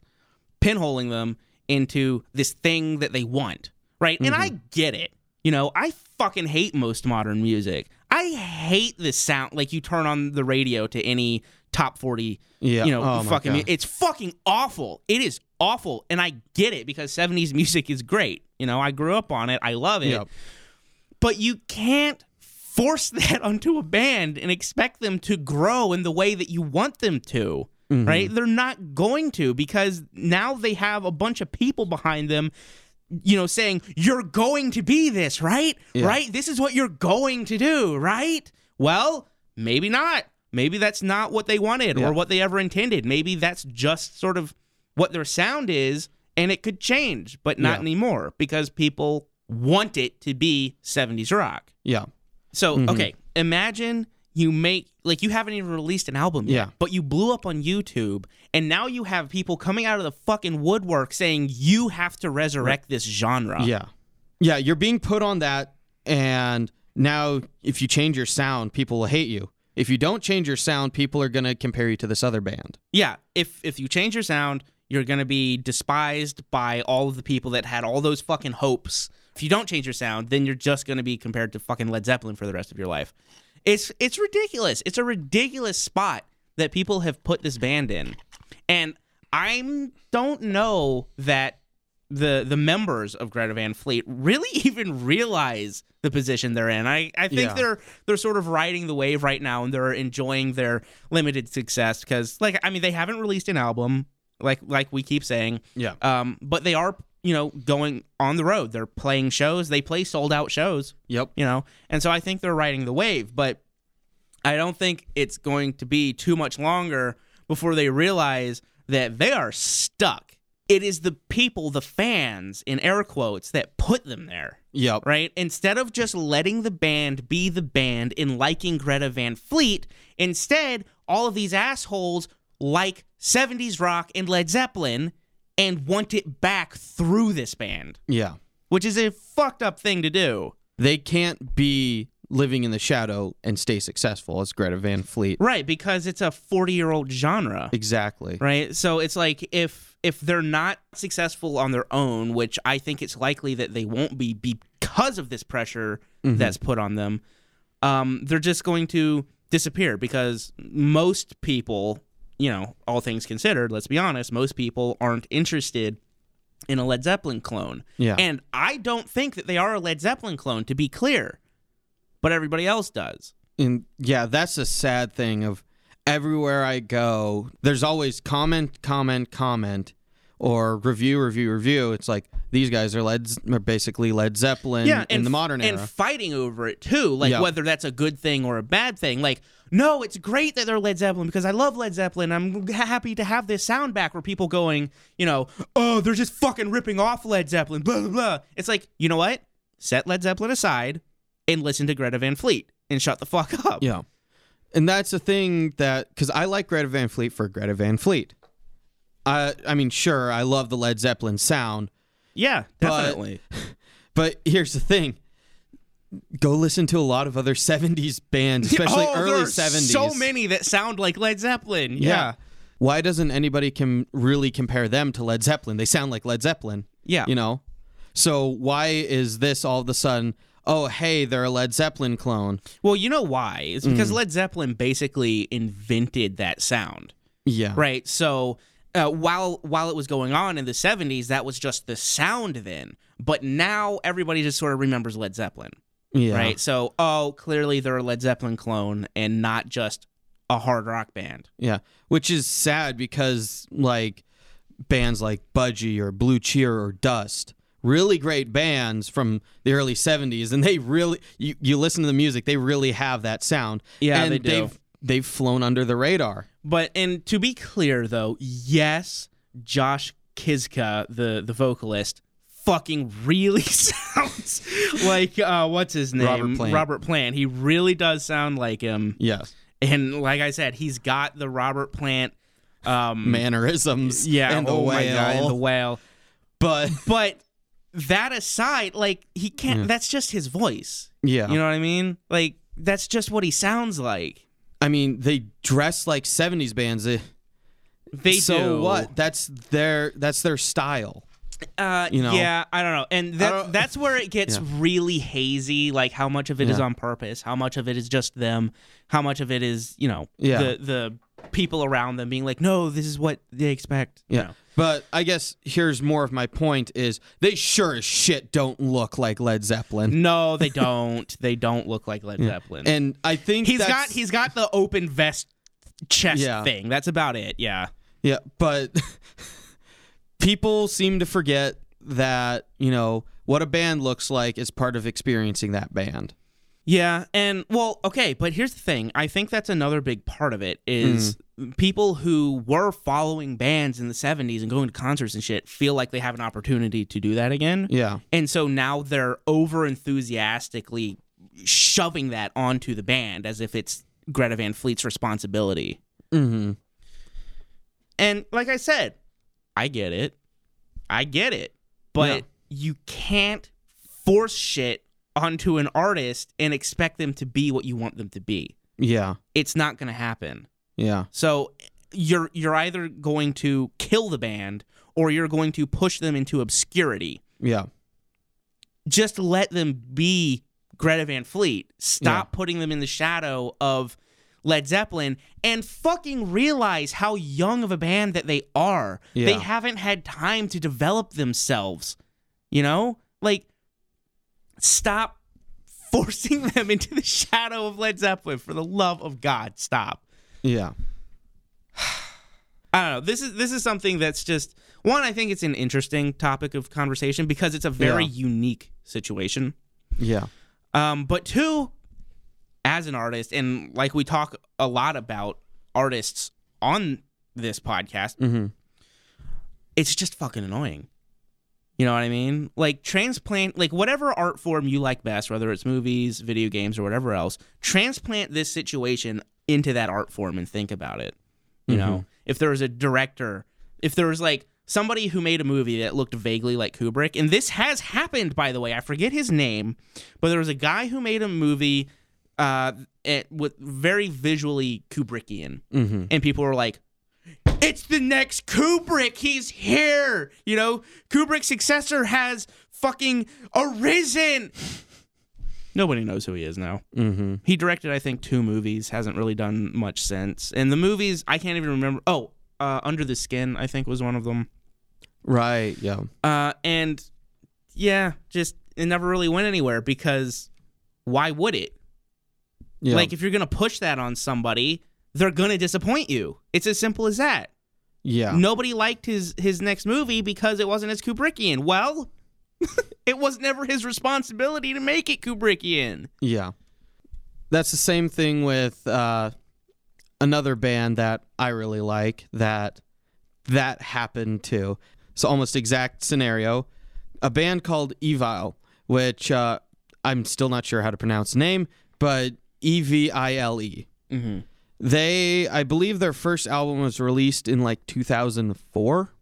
pinholing them into this thing that they want, right? And I mm-hmm. get it. You know, I fucking hate most modern music. I hate the sound. Like you turn on the radio to any top forty, Yeah. you know, Oh fucking. Mu- It's fucking awful. It is awful, and I get it because '70s music is great. You know, I grew up on it. I love it Yep. but you can't force that onto a band and expect them to grow in the way that you want them to mm-hmm. right they're not going to because now they have a bunch of people behind them you know saying you're going to be this right Yeah. right this is what you're going to do right well maybe not maybe that's not what they wanted Yeah. or what they ever intended maybe that's just sort of what their sound is and it could change but not Yeah. anymore because people want it to be 70s rock Yeah. so Mm-hmm. okay, imagine you make like you haven't even released an album yet, Yeah. but you blew up on YouTube, and now you have people coming out of the fucking woodwork saying you have to resurrect this genre. Yeah. Yeah. You're being put on that. And now, if you change your sound, people will hate you. If you don't change your sound, people are going to compare you to this other band. yeah. If if you change your sound, you're gonna be despised by all of the people that had all those fucking hopes. If you don't change your sound, then you're just gonna be compared to fucking Led Zeppelin for the rest of your life. It's it's ridiculous. It's a ridiculous spot that people have put this band in, and I don't know that the the members of Greta Van Fleet really even realize the position they're in. I, I think Yeah. they're they're sort of riding the wave right now and they're enjoying their limited success because like I mean they haven't released an album like like we keep saying. Yeah. Um but they are, you know, going on the road. They're playing shows. They play sold out shows Yep. you know and so i think they're riding the wave but i don't think it's going to be too much longer before they realize that they are stuck it is the people the fans in air quotes that put them there Yep. right instead of just letting the band be the band in liking greta van fleet instead all of these assholes like 70s rock and led zeppelin and want it back through this band Yeah. which is a fucked up thing to do They can't be living in the shadow and stay successful as Greta Van Fleet. Right, because it's a 40 year old genre. Exactly. Right? So it's like if if they're not successful on their own, which I think it's likely that they won't be because of this pressure that's put on them, um, they're just going to disappear because most people, you know, all things considered, let's be honest, most people aren't interested in a Led Zeppelin clone. Yeah. And I don't think that they are a Led Zeppelin clone, to be clear, but everybody else does. and yeah, that's a sad thing of everywhere I go, there's always comment, comment, comment, or review, review, review. It's like these guys are Led, are basically Led Zeppelin yeah, in and the modern era, and fighting over it too, like Yeah. whether that's a good thing or a bad thing. Like, no, it's great that they're Led Zeppelin because I love Led Zeppelin. I'm happy to have this sound back where people going, you know, oh, they're just fucking ripping off Led Zeppelin, blah blah blah. It's like, you know what? Set Led Zeppelin aside and listen to Greta Van Fleet and shut the fuck up. Yeah. And that's the thing that because I like Greta Van Fleet for Greta Van Fleet. I I mean, sure, I love the Led Zeppelin sound, Yeah, But- definitely. but here's the thing: go listen to a lot of other '70s bands, especially oh, early there are '70s. so many that sound like Led Zeppelin. Yeah. Why doesn't anybody can really compare them to Led Zeppelin? They sound like Led Zeppelin. Yeah. You know. So why is this all of a sudden? Oh, hey, they're a Led Zeppelin clone. Well, you know why? It's because Mm. Led Zeppelin basically invented that sound. Yeah. right so uh, while while it was going on in the 70s that was just the sound then but now everybody just sort of remembers led zeppelin Yeah. right so oh clearly they're a led zeppelin clone and not just a hard rock band Yeah, which is sad because like bands like Budgie or Blue Cheer or Dust, really great bands from the early 70s and they really you, you listen to the music, they really have that sound. Yeah, and they do. they've they've flown under the radar. but and to be clear though yes josh Kiszka, the the vocalist fucking really sounds like uh what's his name Robert Plant. robert plant he really does sound like him Yes. And like I said, he's got the Robert Plant Um, mannerisms. yeah. and the oh wail. my god, and the wail. but But that aside, like he can't. Yeah. That's just his voice. yeah, You know what I mean? Like that's just what he sounds like. I mean, they dress like '70s bands. They, They so do. what? That's their that's their style. Uh, You know? yeah, I don't know, and that, don't- that's where it gets Yeah. really hazy. Like how much of it is Yeah. on purpose, how much of it is just them, how much of it is you know Yeah. the the people around them being like, no, this is what they expect. you Yeah. know. But I guess here's more of my point: is they sure as shit don't look like Led Zeppelin. No, they don't. they don't look like Led Zeppelin. And I think he's that's- got he's got the open vest chest Yeah. thing. That's about it. Yeah. Yeah, but people seem to forget that, you know, what a band looks like is part of experiencing that band. Yeah, and well, okay, but here's the thing. I think that's another big part of it is people who were following bands in the 70s and going to concerts and shit feel like they have an opportunity to do that again. Yeah. And so now they're over enthusiastically shoving that onto the band as if it's Greta Van Fleet's responsibility. Mm-hmm. And like I said, I get it. I get it. But Yeah. you can't force shit onto an artist and expect them to be what you want them to be. Yeah. It's not going to happen. Yeah. So you're you're either going to kill the band or you're going to push them into obscurity. Yeah. Just let them be Greta Van Fleet. Stop Yeah. putting them in the shadow of Led Zeppelin and fucking realize how young of a band that they are. Yeah. They haven't had time to develop themselves. You know? Like stop forcing them into the shadow of Led Zeppelin for the love of God. Stop. Yeah. I don't know. This is this is something that's just one. I think it's an interesting topic of conversation because it's a very Yeah. unique situation. Yeah. Um, but two, as an artist, and like we talk a lot about artists on this podcast, Mm-hmm. it's just fucking annoying. You know what I mean? Like transplant, like whatever art form you like best, whether it's movies, video games, or whatever else, transplant this situation into that art form and think about it. You know, if there was a director, if there was like somebody who made a movie that looked vaguely like Kubrick, and this has happened, by the way, I forget his name, but there was a guy who made a movie uh, it, with very visually Kubrickian, Mm-hmm. and people were like, it's the next Kubrick. He's here. You know, Kubrick's successor has fucking arisen. Nobody knows who he is now. Mm-hmm. He directed, I think, two movies. Hasn't really done much since. And the movies, I can't even remember. Oh, uh, Under the Skin, I think, was one of them. Right. Yeah. Uh, and yeah, just it never really went anywhere because why would it? Yeah. Like, if you're gonna push that on somebody, they're gonna disappoint you. It's as simple as that. yeah. Nobody liked his his next movie because it wasn't as Kubrickian. Well, it was never his responsibility to make it Kubrickian. Yeah. That's the same thing with uh, another band that I really like that that happened to. So almost exact scenario. A band called Evile, which uh, I'm still not sure how to pronounce the name, but E V I L E. Mm-hmm. They, I believe their first album was released in like 2004.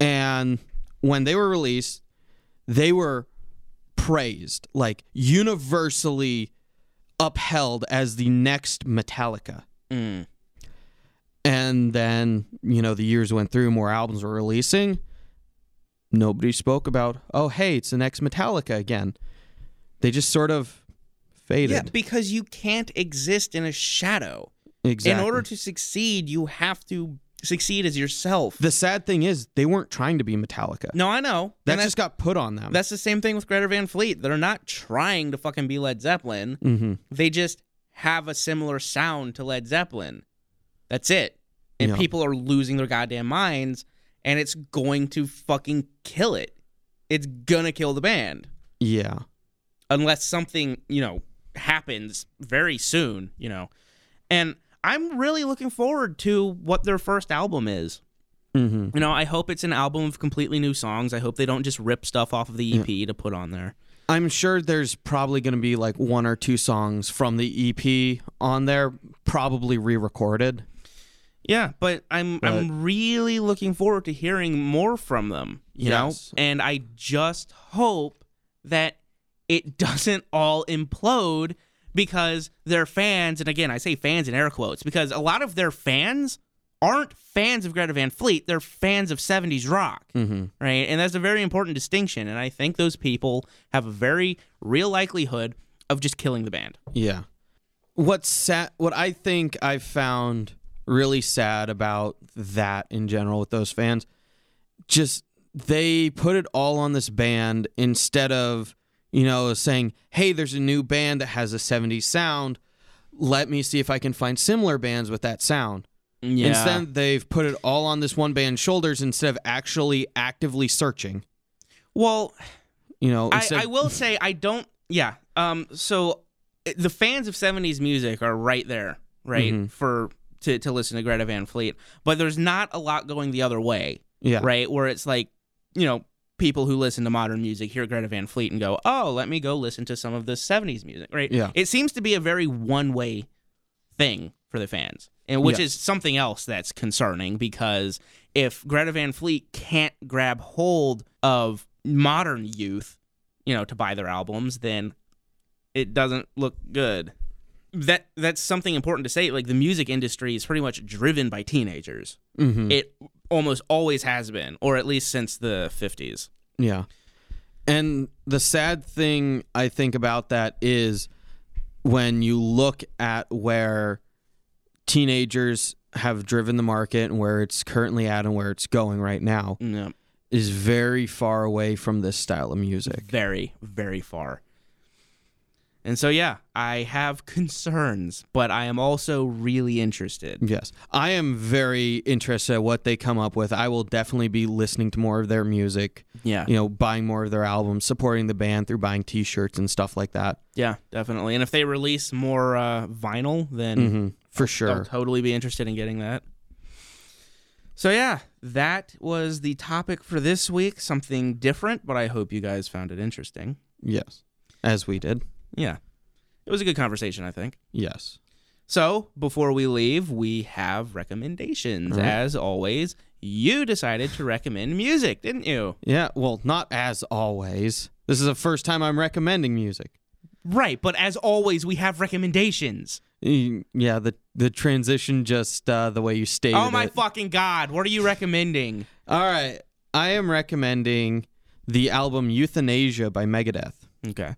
And when they were released, they were praised, like universally upheld as the next Metallica. Mm. And then, you know, the years went through, more albums were releasing. Nobody spoke about, oh, hey, it's the next Metallica again. They just sort of faded. Yeah, because you can't exist in a shadow. exactly. In order to succeed, you have to succeed as yourself. the sad thing is, they weren't trying to be Metallica. no, I know. That And just got put on them. that's the same thing with Greta Van Fleet. They're not trying to fucking be Led Zeppelin. mm-hmm. They just have a similar sound to Led Zeppelin. That's it. And Yeah. people are losing their goddamn minds, and it's going to fucking kill it. It's gonna kill the band. Yeah. unless something you know happens very soon you know and i'm really looking forward to what their first album is Mm-hmm. you know i hope it's an album of completely new songs i hope they don't just rip stuff off of the ep to put on there I'm sure there's probably going to be like one or two songs from the EP on there, probably re recorded. Yeah, but I'm But- I'm really looking forward to hearing more from them. You Yes. know, and I just hope that it doesn't all implode because their fans, and again, I say fans in air quotes because a lot of their fans aren't fans of Greta Van Fleet; they're fans of '70s rock, Mm-hmm. right? And that's a very important distinction. And I think those people have a very real likelihood of just killing the band. Yeah. What's sad? What I think I've found really sad about that in general with those fans, just they put it all on this band instead of you know saying, "Hey, there's a new band that has a '70s sound. Let me see if I can find similar bands with that sound." Yeah. Instead, they've put it all on this one band's shoulders instead of actually actively searching. well, You know, I, I will say I don't. Yeah. Um. So the fans of '70s music are right there, right, Mm-hmm. for to to listen to Greta Van Fleet. But there's not a lot going the other way, yeah, right? Where it's like, you know, people who listen to modern music hear Greta Van Fleet and go, "Oh, let me go listen to some of the '70s music," right? Yeah. It seems to be a very one way thing for the fans, and which Yeah. is something else that's concerning because if Greta Van Fleet can't grab hold of modern youth, you know, to buy their albums, then it doesn't look good. That that's something important to say. Like the music industry is pretty much driven by teenagers. hmm It almost always has been, or at least since the fifties. Yeah. And the sad thing I think about that is when you look at where teenagers have driven the market and where it's currently at and where it's going right now Yeah, is very far away from this style of music. very, very far. And so, yeah, I have concerns, but I am also really interested. Yes. I am very interested at what they come up with. I will definitely be listening to more of their music, Yeah, you know, buying more of their albums, supporting the band through buying t-shirts and stuff like that. yeah, definitely. And if they release more uh, vinyl, then hmm For sure. I'll totally be interested in getting that. So yeah, that was the topic for this week. Something different, but I hope you guys found it interesting. Yes. As we did. Yeah. It was a good conversation, I think. Yes. So, before we leave, we have recommendations. Right. As always, you decided to recommend music, didn't you? Yeah, well, not as always. This is the first time I'm recommending music. Right, but as always, we have recommendations. Yeah, the the transition just uh, the way you stated oh my it. fucking god, what are you recommending? All right, I am recommending the album Youthanasia by Megadeth. Okay.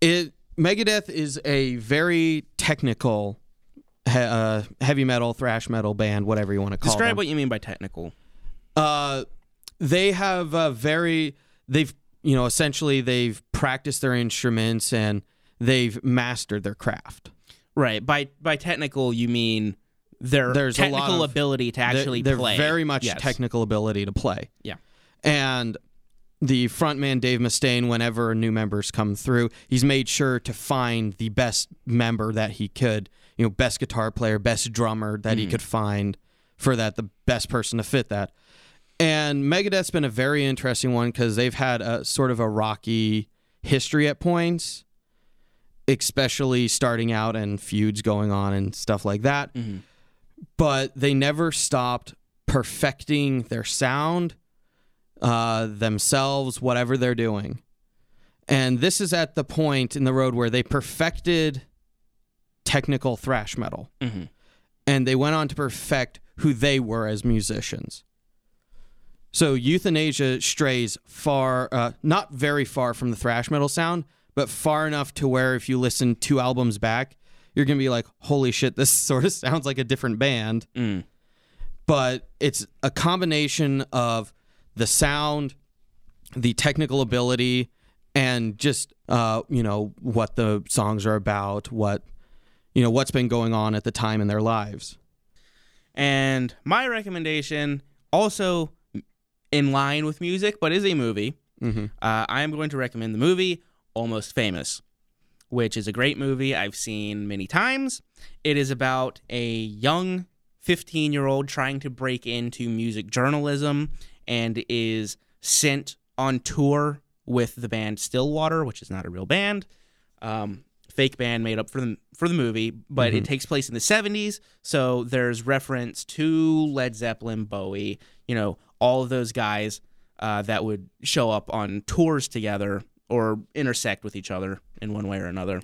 It Megadeth is a very technical he- uh, heavy metal, thrash metal band, whatever you want to call it. Describe them. what you mean by technical. Uh, they have a very they've you know essentially they've practiced their instruments and they've mastered their craft. Right. By by technical, you mean their There's a lot technical of- ability to They're- actually they're play. very much Yes. technical ability to play. Yeah. And the frontman Dave Mustaine, whenever new members come through, he's made sure to find the best member that he could. You know, best guitar player, best drummer that Mm-hmm. he could find for that, the best person to fit that. And Megadeth's been a very interesting one because they've had a sort of a rocky history at points, especially starting out and feuds going on and stuff like that. Mhm. But they never stopped perfecting their sound, uh, themselves, whatever they're doing. And this is at the point in the road where they perfected technical thrash metal Mhm. and they went on to perfect who they were as musicians. So Youthanasia strays far, uh, not very far from the thrash metal sound, but far enough to where if you listen two albums back, you're gonna be like, "Holy shit, this sort of sounds like a different band." Mm. But it's a combination of the sound, the technical ability, and just uh, you know what the songs are about, what you know what's been going on at the time in their lives. And my recommendation, also in line with music, but is a movie. Mm-hmm. Uh, I am going to recommend the movie Almost Famous, which is a great movie I've seen many times. It is about a young 15 year old trying to break into music journalism and is sent on tour with the band Stillwater, which is not a real band, um, fake band made up for the for the movie, but it takes place in the 70s, so there's reference to Led Zeppelin, Bowie, you know, all of those guys uh, that would show up on tours together or intersect with each other in one way or another.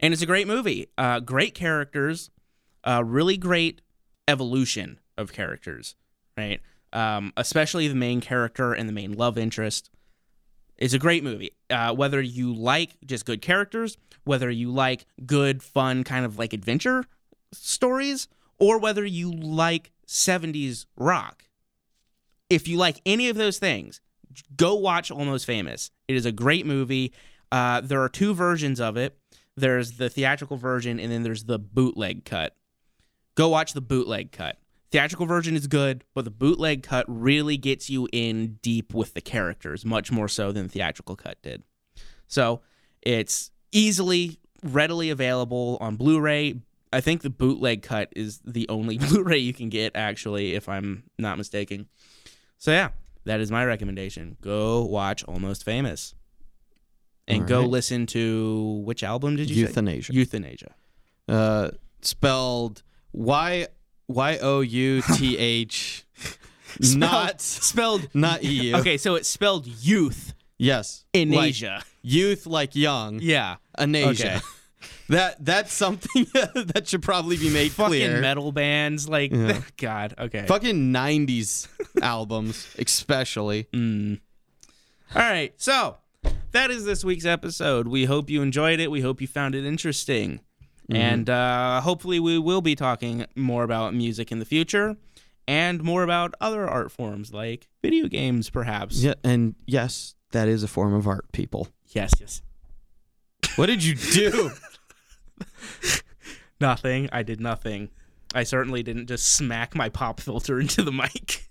And it's a great movie. Uh, great characters, uh, really great evolution of characters, right? Um, especially the main character and the main love interest. It's a great movie. Uh, whether you like just good characters, whether you like good, fun, kind of like adventure stories, or whether you like 70s rock. If you like any of those things, go watch Almost Famous. It is a great movie. Uh, there are two versions of it there's the theatrical version, and then there's the bootleg cut. Go watch the bootleg cut. Theatrical version is good, but the bootleg cut really gets you in deep with the characters, much more so than the theatrical cut did. So it's easily, readily available on Blu ray. I think the bootleg cut is the only Blu ray you can get, actually, if I'm not mistaken. So yeah, that is my recommendation. Go watch Almost Famous. And All go right. listen to which album did you say? Youthanasia. Youthanasia. Uh, spelled Y Y O U T H, not spelled not EU. Okay, so it's spelled youth Yes. in Like Asia. Youth like young. Yeah. Anasia. Okay. That that's something that should probably be made clear. Fucking clear. metal bands like. God. Okay. Fucking '90s albums, especially. Mm. All right. So that is this week's episode. We hope you enjoyed it. We hope you found it interesting. And uh, hopefully, we will be talking more about music in the future and more about other art forms like video games, perhaps. Yeah, and yes, that is a form of art, people. Yes, yes. What did you do? Nothing. I did nothing. I certainly didn't just smack my pop filter into the mic.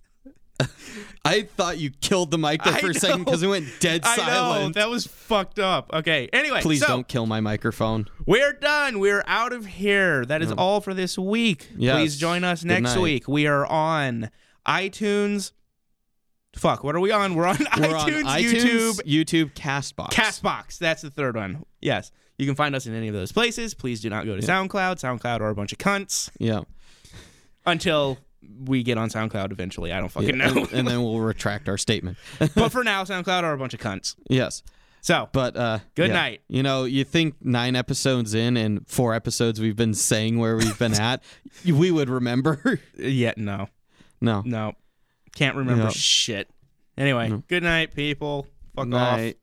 I thought you killed the mic there I for a second because it went dead I know. silent. That was fucked up. Okay. Anyway, Please so don't kill my microphone. We're done. We're out of here. That is all for this week. Yes. Please join us next week. We are on iTunes. Fuck, what are we on? We're on We're iTunes, on YouTube, iTunes, YouTube, Castbox. Castbox. That's the third one. Yes. You can find us in any of those places. Please do not go to SoundCloud. SoundCloud are a bunch of cunts Yeah. until we get on SoundCloud eventually. I don't fucking Yeah, know. And, and then we'll retract our statement. but for now, SoundCloud are a bunch of cunts. yes. So, But uh Good yeah. night. You know, you think nine episodes in and four episodes we've been saying where we've been at, we would remember. yeah, no. no. No. Can't remember Yeah. shit. Anyway, good night, people. Fuck off. Night.